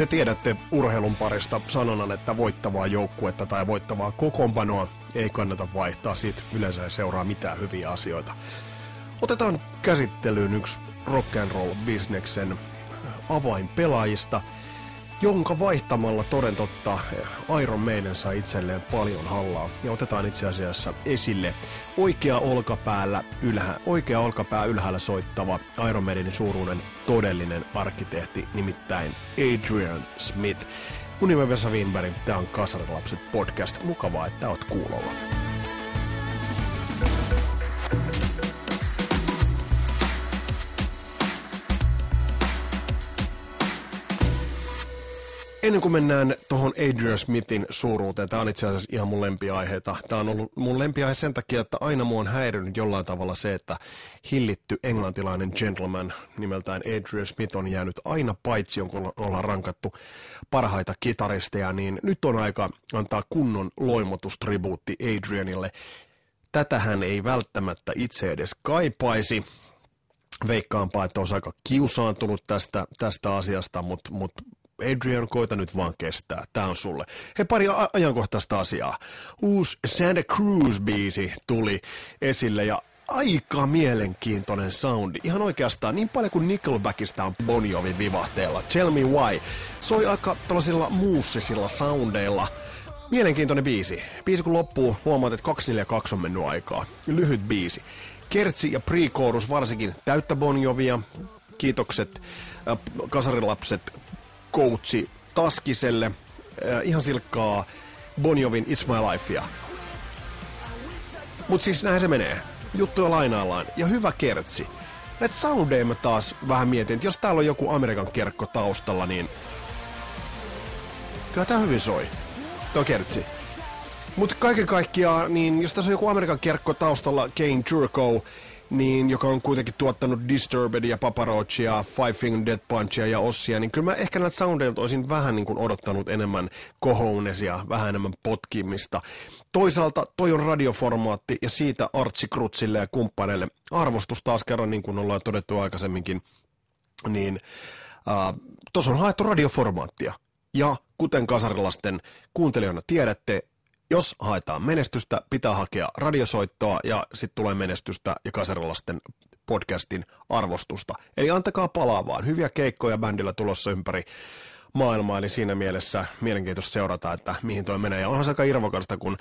Te tiedätte urheilun parista sanonnan, että voittavaa joukkuetta tai voittavaa kokoonpanoa ei kannata vaihtaa, siitä yleensä ei seuraa mitään hyviä asioita. Otetaan käsittelyyn yksi rock and roll bisneksen avainpelaajista, jonka vaihtamalla toden totta Iron Maiden sai itselleen paljon hallaa. Ja otetaan itse asiassa esille oikea olkapäällä ylhä, oikea olkapää ylhäällä soittava Iron Maidenin suuruuden todellinen arkkitehti, nimittäin Adrian Smith. Mun nimi on Vesa Winberg, tää on Kasarilapset podcast. Mukavaa, että oot kuulolla. Ennen kuin mennään tuohon Adrian Smithin suuruuteen, tämä on itse asiassa ihan mun lempiaiheita. Tämä on ollut mun lempiaihe sen takia, että aina mua on häirinyt jollain tavalla se, että hillitty englantilainen gentleman nimeltään Adrian Smith on jäänyt aina paitsi, kun ollaan rankattu parhaita kitaristeja, niin nyt on aika antaa kunnon loimotustribuutti Adrianille. Tätähän ei välttämättä itse edes kaipaisi, veikkaanpa, että olisi aika kiusaantunut tästä, tästä asiasta, mutta mut Adrian, koita nyt vaan kestää. Tää on sulle. He pari a- ajankohtaista asiaa. Uusi Santa Cruz-biisi tuli esille ja aika mielenkiintoinen soundi. Ihan oikeastaan niin paljon kuin Nickelbackista on Bon vivahteella. Tell Me Why. Soi aika tällaisilla muussisilla soundeilla. Mielenkiintoinen biisi. Biisi kun loppuu, huomaat, että 242 on mennyt aikaa. Lyhyt biisi. Kertsi ja pre varsinkin täyttä Bon Jovia. Kiitokset äh, kasarilapset coachi Taskiselle. Äh, ihan silkkaa Bonjovin It's My Lifea. Mut siis näin se menee. Juttuja lainaillaan. Ja hyvä kertsi. Näitä soundeja mä taas vähän mietin, että jos täällä on joku Amerikan kerkko taustalla, niin... Kyllä tää hyvin soi. Tuo kertsi. Mutta kaiken kaikkiaan, niin jos tässä on joku Amerikan kerkko taustalla, Kane Jurko, niin, joka on kuitenkin tuottanut Disturbedia, Paparochia, Five Finger Death Punchia ja Ossia, niin kyllä mä ehkä näitä soundeilta olisin vähän niin kuin odottanut enemmän kohounesia, vähän enemmän potkimista. Toisaalta toi on radioformaatti ja siitä Artsi Krutsille ja kumppaneille arvostus taas kerran, niin kuin ollaan todettu aikaisemminkin, niin äh, tuossa on haettu radioformaattia. Ja kuten kasarilasten kuuntelijoina tiedätte, jos haetaan menestystä, pitää hakea radiosoittoa ja sitten tulee menestystä ja kasarilasten podcastin arvostusta. Eli antakaa palaa vaan. Hyviä keikkoja bändillä tulossa ympäri maailmaa, eli siinä mielessä mielenkiintoista seurata, että mihin toi menee. Ja onhan se aika irvokasta, kun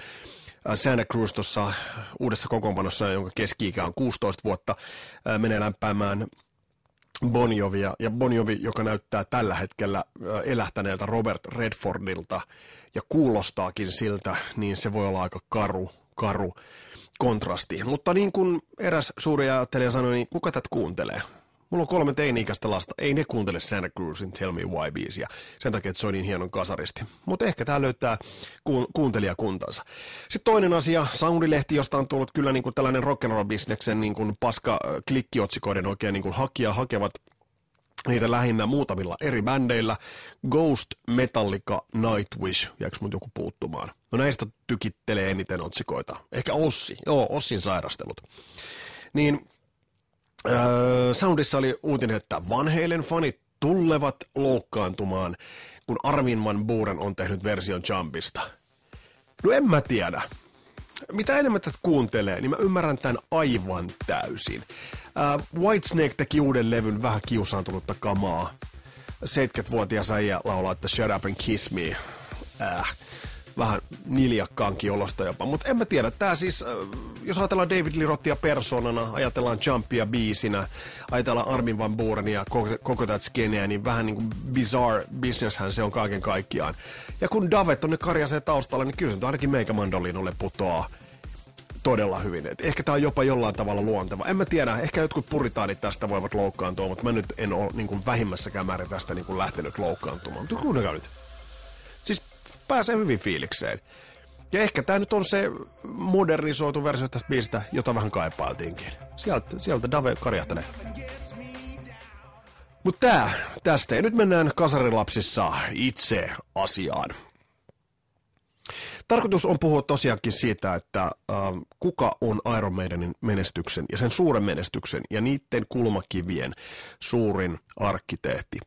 äh, Santa Cruz tuossa uudessa kokoonpanossa, jonka keski-ikä on 16 vuotta, äh, menee lämpäämään Bon Jovia, ja Bon Jovi, joka näyttää tällä hetkellä äh, elähtäneeltä Robert Redfordilta, kuulostaakin siltä, niin se voi olla aika karu, karu kontrasti. Mutta niin kuin eräs suuri ajattelija sanoi, niin kuka tätä kuuntelee? Mulla on kolme teini-ikäistä lasta, ei ne kuuntele Santa Cruzin Tell Me Why biisiä, sen takia, että se on niin hienon kasaristi. Mutta ehkä tää löytää ku- kuuntelijakuntansa. Sitten toinen asia, Soundilehti, josta on tullut kyllä niin kuin tällainen rock'n'roll-bisneksen niin kuin paska klikkiotsikoiden oikein niin kuin hakija hakevat niitä lähinnä muutamilla eri bändeillä. Ghost, Metallica, Nightwish, jääkö mun joku puuttumaan? No näistä tykittelee eniten otsikoita. Ehkä Ossi, joo, Ossin sairastelut. Niin Öö, Soundissa oli uutinen, että vanheilen fanit tullevat loukkaantumaan, kun Armin Van Buuren on tehnyt version Jumpista. No en mä tiedä. Mitä enemmän tätä kuuntelee, niin mä ymmärrän tämän aivan täysin. Uh, Whitesnake teki uuden levyn vähän kiusaantunutta kamaa. 70-vuotias äijä laulaa, että Shut Up and Kiss Me. Äh, vähän niljakkaankin olosta jopa. Mutta en mä tiedä, tää siis, jos ajatellaan David Lirottia persoonana, ajatellaan Jumpia biisinä, ajatellaan Armin Van Burenia, koko, koko tätä skeneä, niin vähän niin kuin bizarre businesshän se on kaiken kaikkiaan. Ja kun Dave tonne karjasee taustalla, niin kyllä se ainakin meikä mandolinolle putoaa todella hyvin. Et ehkä tämä on jopa jollain tavalla luonteva. En mä tiedä, ehkä jotkut puritaanit tästä voivat loukkaantua, mutta mä nyt en ole niin vähimmässäkään määrin tästä niin lähtenyt loukkaantumaan. Mutta kuunnelkaa nyt pääsee hyvin fiilikseen. Ja ehkä tämä nyt on se modernisoitu versio tästä biisistä, jota vähän kaipailtiinkin. Sieltä, sieltä Dave karjahtaneet. Mutta tää tästä. Ja nyt mennään kasarilapsissa itse asiaan. Tarkoitus on puhua tosiaankin siitä, että äh, kuka on Iron Maidenin menestyksen ja sen suuren menestyksen ja niiden kulmakivien suurin arkkitehti.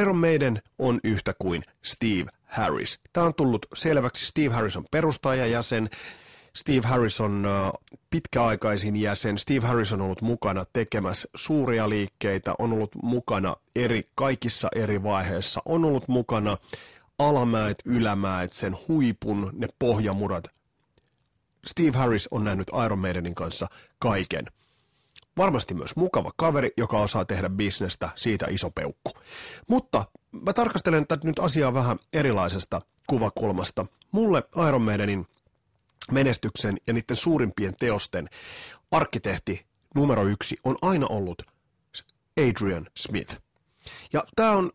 Iron Maiden on yhtä kuin Steve Harris. Tämä on tullut selväksi. Steve Harris on perustajajäsen. Steve Harris on pitkäaikaisin jäsen. Steve Harris on ollut mukana tekemässä suuria liikkeitä, on ollut mukana eri, kaikissa eri vaiheissa, on ollut mukana alamäet, ylämäet, sen huipun, ne pohjamurat. Steve Harris on nähnyt Iron Maidenin kanssa kaiken. Varmasti myös mukava kaveri, joka osaa tehdä bisnestä, siitä iso peukku. Mutta mä tarkastelen tätä nyt asiaa vähän erilaisesta kuvakulmasta. Mulle Iron Maidenin menestyksen ja niiden suurimpien teosten arkkitehti numero yksi on aina ollut Adrian Smith. Ja tämä on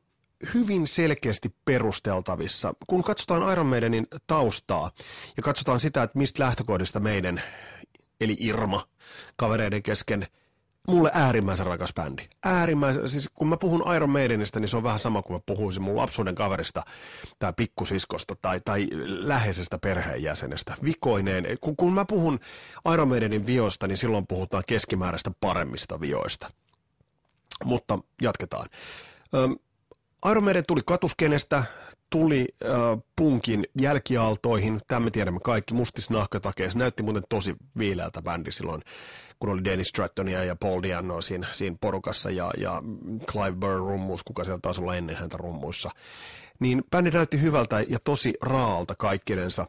hyvin selkeästi perusteltavissa. Kun katsotaan Iron Maidenin taustaa ja katsotaan sitä, että mistä lähtökohdista meidän, eli Irma, kavereiden kesken – mulle äärimmäisen rakas bändi. Äärimmäisen, siis kun mä puhun Iron Maidenistä, niin se on vähän sama kuin mä puhuisin mun lapsuuden kaverista tai pikkusiskosta tai, tai läheisestä perheenjäsenestä. Vikoineen, kun, kun mä puhun Iron Maidenin viosta, niin silloin puhutaan keskimääräistä paremmista vioista. Mutta jatketaan. Öm, Iron Maiden tuli katuskenestä, tuli äh, punkin jälkiaaltoihin, tämä me tiedämme kaikki, mustis nahkatakeessa, näytti muuten tosi viileältä bändi silloin kun oli Dennis Strattonia ja Paul Diano siinä, siinä porukassa ja, ja Clive Burr rummus, kuka sieltä taisi olla ennen häntä rummuissa. Niin bändi näytti hyvältä ja tosi raalta kaikkinensa.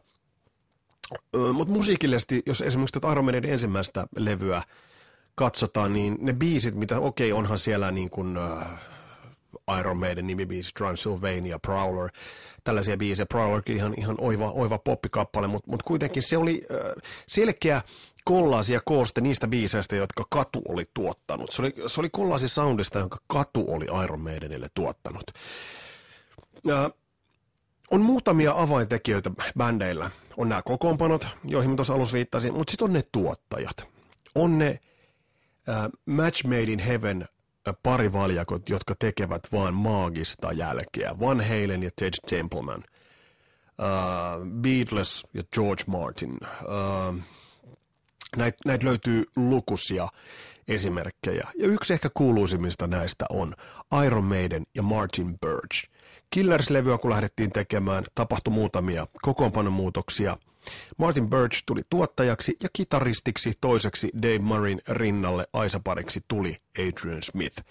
Mutta musiikillisesti, jos esimerkiksi tätä Iron Maiden ensimmäistä levyä katsotaan, niin ne biisit, mitä okei, okay, onhan siellä niin kuin, uh, Iron Maiden nimibiisi, Transylvania, Prowler, tällaisia biisejä. Prowlerkin ihan, ihan oiva, oiva poppikappale, mutta mut kuitenkin se oli uh, selkeä kollaasi ja kooste niistä biiseistä, jotka Katu oli tuottanut. Se oli, se oli kollaasi soundista, jonka Katu oli Iron Maidenille tuottanut. Ja on muutamia avaintekijöitä bändeillä. On nämä kokoonpanot, joihin mä tuossa alussa viittasin, mutta sitten on ne tuottajat. On ne uh, Match Made in Heaven parivaljakot, jotka tekevät vaan maagista jälkeä. Van Halen ja Ted Templeman. Uh, Beatles ja George Martin. Uh, Näitä näit löytyy lukuisia esimerkkejä, ja yksi ehkä kuuluisimmista näistä on Iron Maiden ja Martin Birch. Killers-levyä kun lähdettiin tekemään, tapahtui muutamia kokoonpanomuutoksia. Martin Birch tuli tuottajaksi ja kitaristiksi toiseksi Dave Murrayn rinnalle aisapariksi tuli Adrian Smith,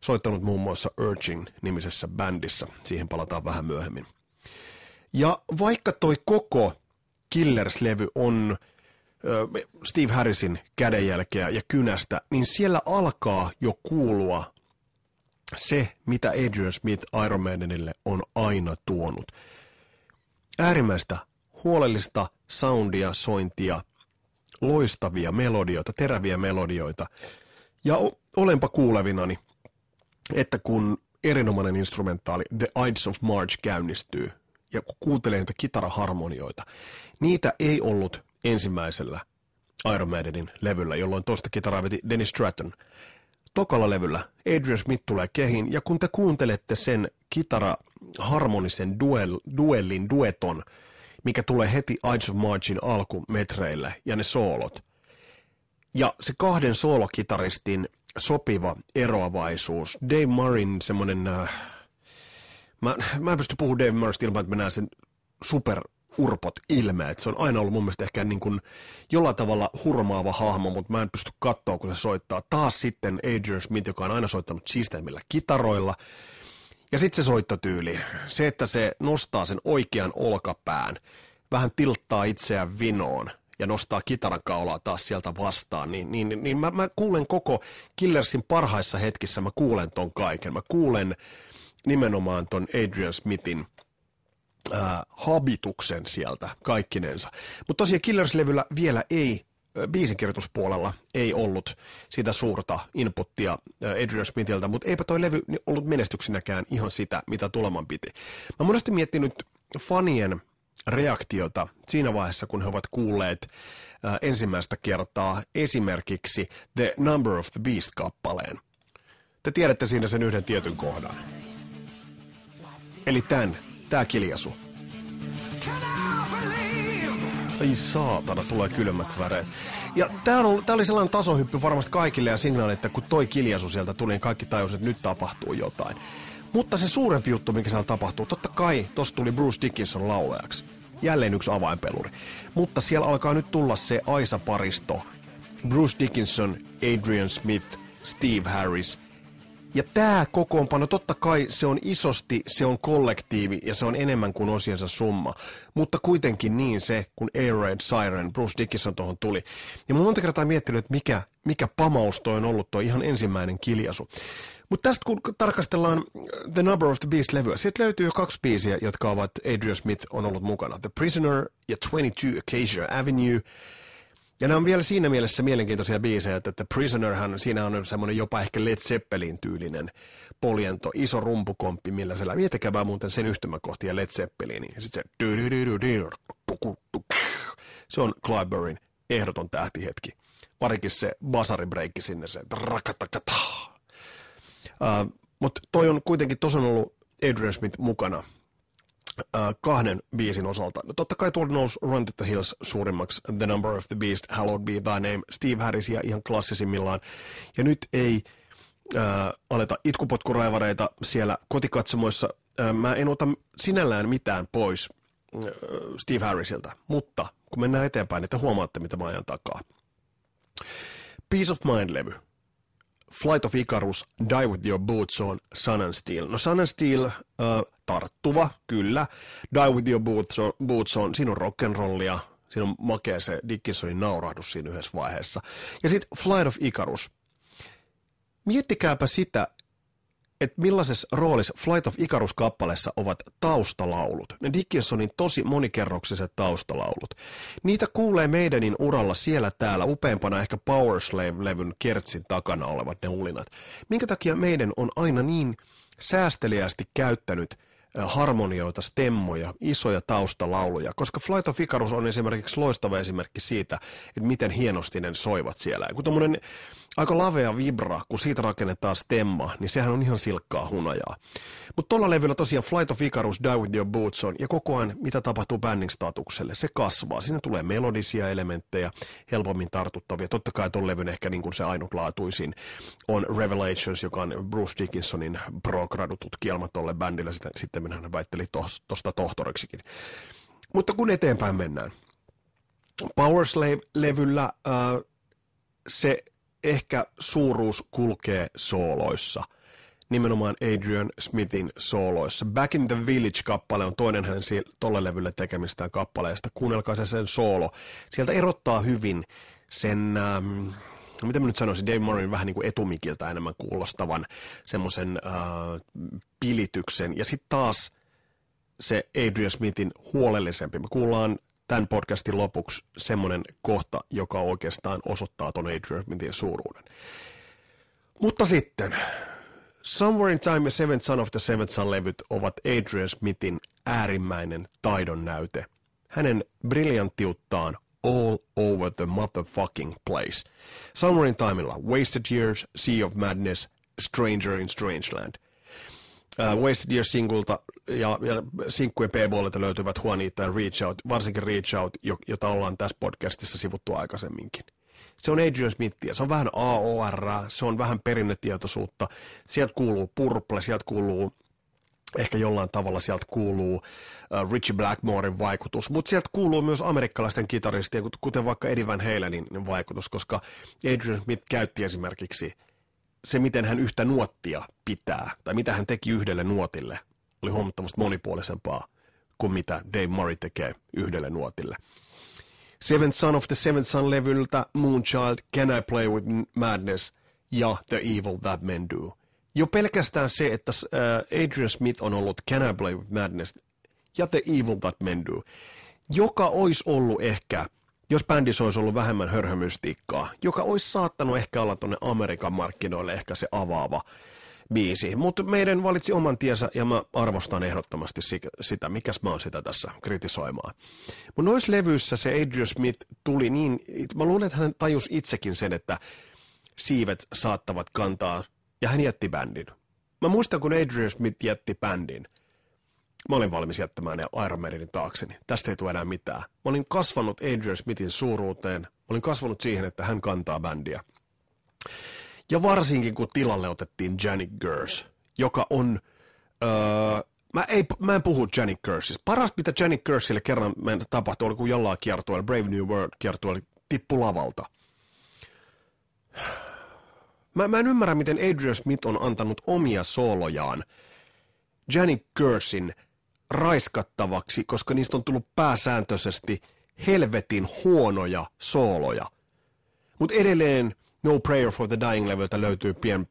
soittanut muun muassa Urging-nimisessä bändissä. Siihen palataan vähän myöhemmin. Ja vaikka toi koko Killers-levy on Steve Harrisin kädenjälkeä ja kynästä, niin siellä alkaa jo kuulua se, mitä Adrian Smith Iron Maidenille on aina tuonut. Äärimmäistä huolellista soundia, sointia, loistavia melodioita, teräviä melodioita. Ja olenpa kuulevinani, että kun erinomainen instrumentaali The Ides of March käynnistyy, ja kun kuuntelee niitä kitaraharmonioita, niitä ei ollut ensimmäisellä Iron Maidenin levyllä, jolloin toista kitaraa veti Dennis Stratton. Tokalla levyllä Adrian Smith tulee kehin, ja kun te kuuntelette sen kitara harmonisen duel, duellin, dueton, mikä tulee heti Ides of Marchin alkumetreillä, ja ne soolot, ja se kahden soolokitaristin sopiva eroavaisuus, Dave Murrayn semmoinen, äh, mä, mä en pysty puhumaan Dave Murraysta ilman, että mä näen sen super urpot ilmeet. Se on aina ollut mun mielestä ehkä niin kuin jollain tavalla hurmaava hahmo, mutta mä en pysty katsoa, kun se soittaa. Taas sitten Adrian Smith, joka on aina soittanut siisteimmillä kitaroilla. Ja sitten se soittotyyli. Se, että se nostaa sen oikean olkapään, vähän tilttaa itseään vinoon ja nostaa kitaran kaulaa taas sieltä vastaan, niin, niin, niin mä, mä kuulen koko Killersin parhaissa hetkissä, mä kuulen ton kaiken. Mä kuulen nimenomaan ton Adrian Smithin – äh, habituksen sieltä kaikkinensa. Mutta tosiaan Killers-levyllä vielä ei biisinkirjoituspuolella ei ollut sitä suurta inputtia Adrian Smithiltä, mutta eipä toi levy ollut menestyksinäkään ihan sitä, mitä tuleman piti. Mä monesti miettinyt fanien reaktiota siinä vaiheessa, kun he ovat kuulleet äh, ensimmäistä kertaa esimerkiksi The Number of the Beast-kappaleen. Te tiedätte siinä sen yhden tietyn kohdan. Eli tämän Tää kiljasu. Ai saatana, tulee kylmät väreet. Ja tää, on, tää oli sellainen tasohyppy varmasti kaikille ja signaali, että kun toi kiljasu sieltä tuli, niin kaikki tajusivat, että nyt tapahtuu jotain. Mutta se suurempi juttu, mikä siellä tapahtuu, totta kai tossa tuli Bruce Dickinson laulajaksi. Jälleen yksi avainpeluri. Mutta siellä alkaa nyt tulla se Aisa-paristo. Bruce Dickinson, Adrian Smith, Steve Harris. Ja tämä kokoonpano, totta kai se on isosti, se on kollektiivi ja se on enemmän kuin osiensa summa. Mutta kuitenkin niin se, kun Air Raid Siren, Bruce Dickinson tuohon tuli. Ja mä monta kertaa miettinyt, että mikä, mikä pamaus toi on ollut tuo ihan ensimmäinen kiljasu. Mutta tästä kun tarkastellaan The Number of the Beast-levyä, sieltä löytyy jo kaksi biisiä, jotka ovat Adrian Smith on ollut mukana. The Prisoner ja 22 Acacia Avenue. Ja nämä on vielä siinä mielessä mielenkiintoisia biisejä, että The Prisonerhan, siinä on semmoinen jopa ehkä Led Zeppelin tyylinen poljento, iso rumpukomppi, millä siellä, miettikääpä muuten sen yhtymäkohtia Led Zeppelin. Ja sitten se, se on Clyburyn ehdoton tähtihetki. Varikin se basaribreikki sinne, se rakatakata. Uh, Mutta toi on kuitenkin, tuossa on ollut Adrian Smith mukana kahden biisin osalta. No totta kai tuolla nousi Run to the Hills suurimmaksi, The Number of the Beast, Hallowed Be Thy Name, Steve Harrisia ihan klassisimmillaan. Ja nyt ei uh, aleta itkupotkuraivareita siellä kotikatsomoissa. Uh, mä en ota sinällään mitään pois uh, Steve Harrisilta, mutta kun mennään eteenpäin, että huomaatte, mitä mä ajan takaa. Peace of Mind-levy Flight of Icarus, Die with Your Boots on Sun and Steel. No Sun and Steel, äh, tarttuva, kyllä. Die with Your Boots on, boots on siinä on rock'n'rollia, siinä on makea se Dickinsonin naurahdus siinä yhdessä vaiheessa. Ja sitten Flight of Icarus. Miettikääpä sitä, että millaisessa roolissa Flight of Icarus-kappaleessa ovat taustalaulut. Ne Dickinsonin tosi monikerroksiset taustalaulut. Niitä kuulee meidänin uralla siellä täällä upeampana ehkä Power Slave-levyn kertsin takana olevat ne ulinat. Minkä takia meidän on aina niin säästeliästi käyttänyt – harmonioita, stemmoja, isoja taustalauluja, koska Flight of Icarus on esimerkiksi loistava esimerkki siitä, että miten hienosti ne soivat siellä. Ja kun tuommoinen aika lavea vibra, kun siitä rakennetaan stemma, niin sehän on ihan silkkaa hunajaa. Mutta tuolla levyllä tosiaan Flight of Icarus, Die With Your Boots on, ja koko ajan mitä tapahtuu bänding statukselle, se kasvaa. Siinä tulee melodisia elementtejä, helpommin tartuttavia. Totta kai tuon levyn ehkä niin kuin se ainutlaatuisin on Revelations, joka on Bruce Dickinsonin pro tutkielma tolle bändille. Sitten, sitten hän väitteli tuosta tohtoriksikin. Mutta kun eteenpäin mennään. Power Slave-levyllä äh, se ehkä suuruus kulkee sooloissa – nimenomaan Adrian Smithin sooloissa. Back in the Village-kappale on toinen hänen tolle levylle tekemistään kappaleesta. Kuunnelkaa se sen soolo. Sieltä erottaa hyvin sen, ähm, mitä mä nyt sanoisin, Dave Morin vähän niin kuin etumikiltä enemmän kuulostavan semmoisen äh, pilityksen. Ja sitten taas se Adrian Smithin huolellisempi. Me kuullaan tämän podcastin lopuksi semmoinen kohta, joka oikeastaan osoittaa ton Adrian Smithin suuruuden. Mutta sitten Somewhere in Time ja Seventh Son of the Seventh Son-levyt ovat Adrian Smithin äärimmäinen taidon näyte. Hänen briljanttiuttaan all over the motherfucking place. Somewhere in Timeilla Wasted Years, Sea of Madness, Stranger in Strangeland. Uh, Wasted Years singulta ja, ja sinkkujen p löytyvät Juanita ja Reach Out, varsinkin Reach Out, jota ollaan tässä podcastissa sivuttu aikaisemminkin se on Adrian Smithia, se on vähän AOR, se on vähän perinnetietoisuutta, sieltä kuuluu Purple, sieltä kuuluu ehkä jollain tavalla sieltä kuuluu uh, Richie Blackmorein vaikutus, mutta sieltä kuuluu myös amerikkalaisten kitaristien, kuten vaikka Eddie Van Halenin vaikutus, koska Adrian Smith käytti esimerkiksi se, miten hän yhtä nuottia pitää, tai mitä hän teki yhdelle nuotille, oli huomattavasti monipuolisempaa kuin mitä Dave Murray tekee yhdelle nuotille. Seventh Son of the Seventh Son-levyltä Moonchild, Can I Play With Madness ja The Evil That Men Do. Jo pelkästään se, että äh, Adrian Smith on ollut Can I Play With Madness ja The Evil That Men Do, joka olisi ollut ehkä, jos bändissä olisi ollut vähemmän hörhömystiikkaa, joka olisi saattanut ehkä olla tuonne Amerikan markkinoille ehkä se avaava biisi. Mutta meidän valitsi oman tiensä ja mä arvostan ehdottomasti sitä, mikäs mä oon sitä tässä kritisoimaan. Mutta noissa levyissä se Adrian Smith tuli niin, mä luulen, että hän tajus itsekin sen, että siivet saattavat kantaa, ja hän jätti bändin. Mä muistan, kun Adrian Smith jätti bändin, mä olin valmis jättämään ne Iron Maidenin taakseni. Tästä ei tule enää mitään. Mä olin kasvanut Adrian Smithin suuruuteen, mä olin kasvanut siihen, että hän kantaa bändiä. Ja varsinkin kun tilalle otettiin Janik Gers, joka on öö, mä, ei, mä en puhu Janik Kersistä. Paras, mitä Janik Kersille kerran tapahtui, oli kun jollain kiertueella, Brave New World kiertueella, tippu lavalta. Mä, mä en ymmärrä, miten Adrian Smith on antanut omia soolojaan Janik Kersin raiskattavaksi, koska niistä on tullut pääsääntöisesti helvetin huonoja sooloja. Mutta edelleen No Prayer for the Dying-levyltä löytyy pien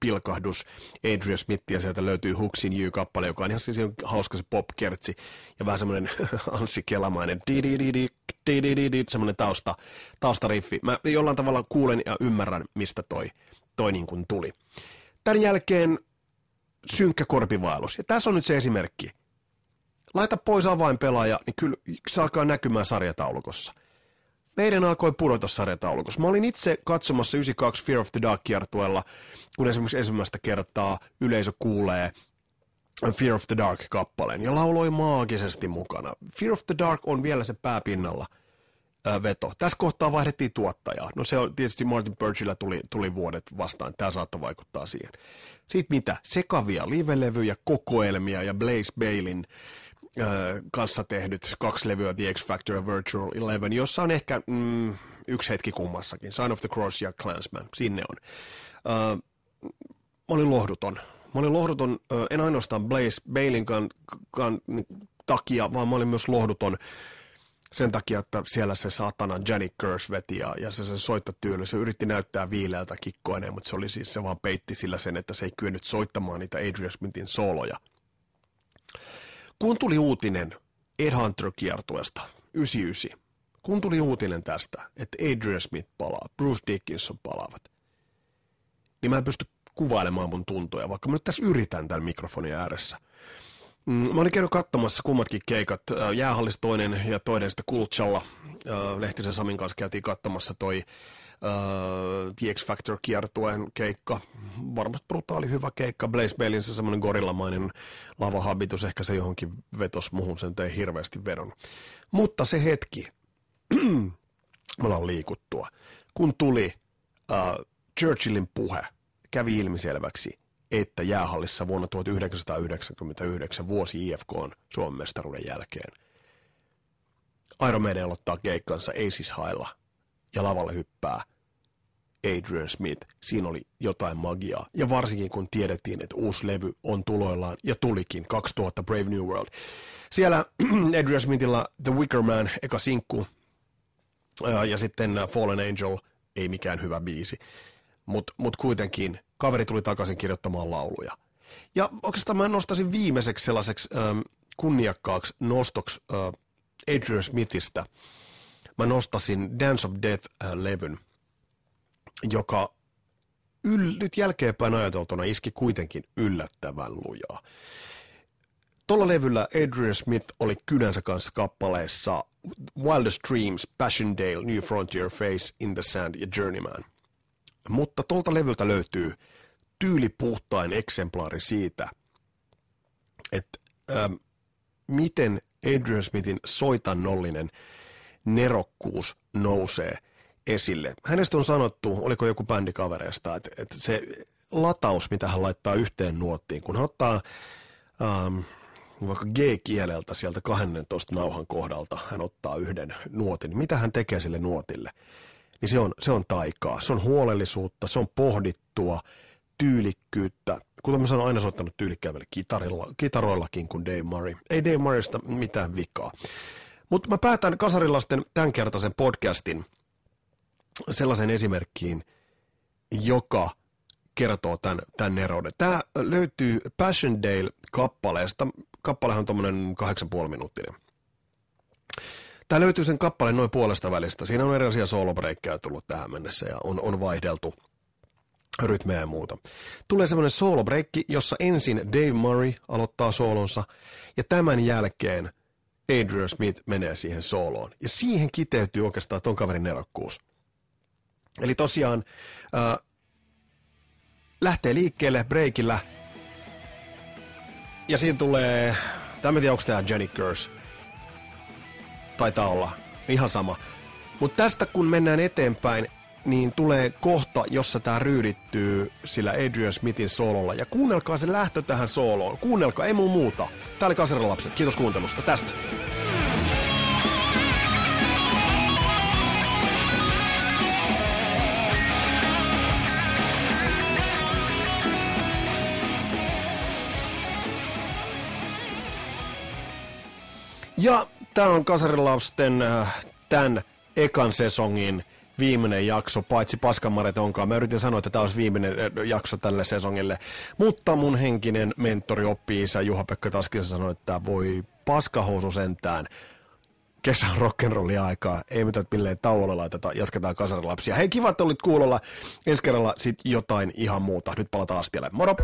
pilkahdus Adrian Smithia, sieltä löytyy Hooksin You-kappale, joka on ihan siis hauska se popkertsi ja vähän semmoinen Anssi Kelamainen semmoinen tausta, taustariffi. Mä jollain tavalla kuulen ja ymmärrän, mistä toi, toi niin kuin tuli. Tämän jälkeen synkkä korpivaellus. Ja tässä on nyt se esimerkki. Laita pois avainpelaaja, niin kyllä se alkaa näkymään sarjataulukossa meidän alkoi pudota sarjataulukossa. Mä olin itse katsomassa 92 Fear of the Dark kiertueella, kun esimerkiksi ensimmäistä kertaa yleisö kuulee Fear of the Dark-kappaleen ja lauloi maagisesti mukana. Fear of the Dark on vielä se pääpinnalla ää, veto. Tässä kohtaa vaihdettiin tuottajaa. No se on tietysti Martin Birchillä tuli, tuli vuodet vastaan. Tämä saattaa vaikuttaa siihen. Sitten mitä? Sekavia livelevyjä, kokoelmia ja Blaze Bailin kanssa tehnyt kaksi levyä The X Factor ja Virtual Eleven, jossa on ehkä mm, yksi hetki kummassakin. Sign of the Cross ja Clansman, sinne on. Uh, mä olin lohduton. Mä olin lohduton, uh, en ainoastaan Blaze Bailin kan, kan, takia, vaan mä olin myös lohduton sen takia, että siellä se saatana Janik Curse veti ja, ja se, se soittotyyli, se yritti näyttää viileältä kikkoineen, mutta se oli siis, se vaan peitti sillä sen, että se ei kyennyt soittamaan niitä Adrian Smithin sooloja kun tuli uutinen Ed Hunter-kiertueesta 99, kun tuli uutinen tästä, että Adrian Smith palaa, Bruce Dickinson palaavat, niin mä en pysty kuvailemaan mun tuntoja, vaikka mä nyt tässä yritän tämän mikrofonin ääressä. Mm, mä olin käynyt katsomassa kummatkin keikat, jäähallis toinen ja toinen sitten Kultsalla. Lehtisen Samin kanssa käytiin katsomassa toi The X Factor kiertueen keikka. Varmasti brutaali hyvä keikka. Blaze Bailin se semmoinen gorillamainen lavahabitus, ehkä se johonkin vetos muhun, sen ei hirveästi vedon. Mutta se hetki, me ollaan liikuttua, kun tuli uh, Churchillin puhe, kävi ilmiselväksi, että jäähallissa vuonna 1999 vuosi IFK on Suomen mestaruuden jälkeen. Iron Maiden aloittaa keikkansa Aces Hailla ja lavalle hyppää Adrian Smith. Siinä oli jotain magiaa. Ja varsinkin kun tiedettiin, että uusi levy on tuloillaan ja tulikin 2000 Brave New World. Siellä Adrian Smithilla The Wicker Man, eka sinkku, ja sitten Fallen Angel, ei mikään hyvä biisi. Mutta mut kuitenkin kaveri tuli takaisin kirjoittamaan lauluja. Ja oikeastaan mä nostaisin viimeiseksi sellaiseksi ähm, kunniakkaaksi nostoksi äh, Adrian Smithistä. Mä nostasin Dance of Death-levyn. Äh, joka yl, nyt jälkeenpäin ajateltuna iski kuitenkin yllättävän lujaa. Tuolla levyllä Adrian Smith oli kynänsä kanssa kappaleissa Wildest Dreams, Passchendaele, New Frontier Face, In the Sand ja Journeyman. Mutta tuolta levyltä löytyy tyylipuhtain eksemplaari siitä, että ähm, miten Adrian Smithin soitannollinen nerokkuus nousee – esille. Hänestä on sanottu, oliko joku bändikavereista, että, että se lataus, mitä hän laittaa yhteen nuottiin, kun hän ottaa ähm, vaikka G-kieleltä sieltä 12 nauhan kohdalta, hän ottaa yhden nuotin, niin mitä hän tekee sille nuotille? Niin se on, se on taikaa, se on huolellisuutta, se on pohdittua, tyylikkyyttä. Kuten mä sanon, aina soittanut tyylikkäävälle kitarilla, kitaroillakin kuin Dave Murray. Ei Dave Murraysta mitään vikaa. Mutta mä päätän kasarilasten tämänkertaisen podcastin – sellaisen esimerkkiin, joka kertoo tämän, tämän erouden. Tämä löytyy Passchendaele-kappaleesta. Kappalehan on tuommoinen 8,5 minuuttinen. Tämä löytyy sen kappaleen noin puolesta välistä. Siinä on erilaisia soolobreikkejä tullut tähän mennessä ja on, on vaihdeltu rytmejä ja muuta. Tulee semmoinen soolobreikki, jossa ensin Dave Murray aloittaa soolonsa ja tämän jälkeen Adrian Smith menee siihen sooloon. Ja siihen kiteytyy oikeastaan ton kaverin nerokkuus. Eli tosiaan äh, lähtee liikkeelle breakillä. Ja siinä tulee, tämä tiedä onko tämä Jenny Curse. Taitaa olla, ihan sama. Mutta tästä kun mennään eteenpäin, niin tulee kohta, jossa tämä ryydittyy sillä Adrian Smithin soololla. Ja kuunnelkaa se lähtö tähän sooloon. Kuunnelkaa, ei muu muuta. Tää oli Kasarilapset. Kiitos kuuntelusta. Tästä. Ja tämä on Kasarilapsten äh, tämän ekan sesongin viimeinen jakso, paitsi Paskanmaret onkaan. Mä yritin sanoa, että tämä olisi viimeinen äh, jakso tälle sesongille, mutta mun henkinen mentori oppi isä Juha-Pekka Taskisen sanoi, että voi paskahousu sentään. Kesän rock'n'rolli aikaa, ei mitään milleen tauolla laiteta, jatketaan kasarilapsia. Hei, kiva, että olit kuulolla. Ensi kerralla sit jotain ihan muuta. Nyt palataan astialle. Moro!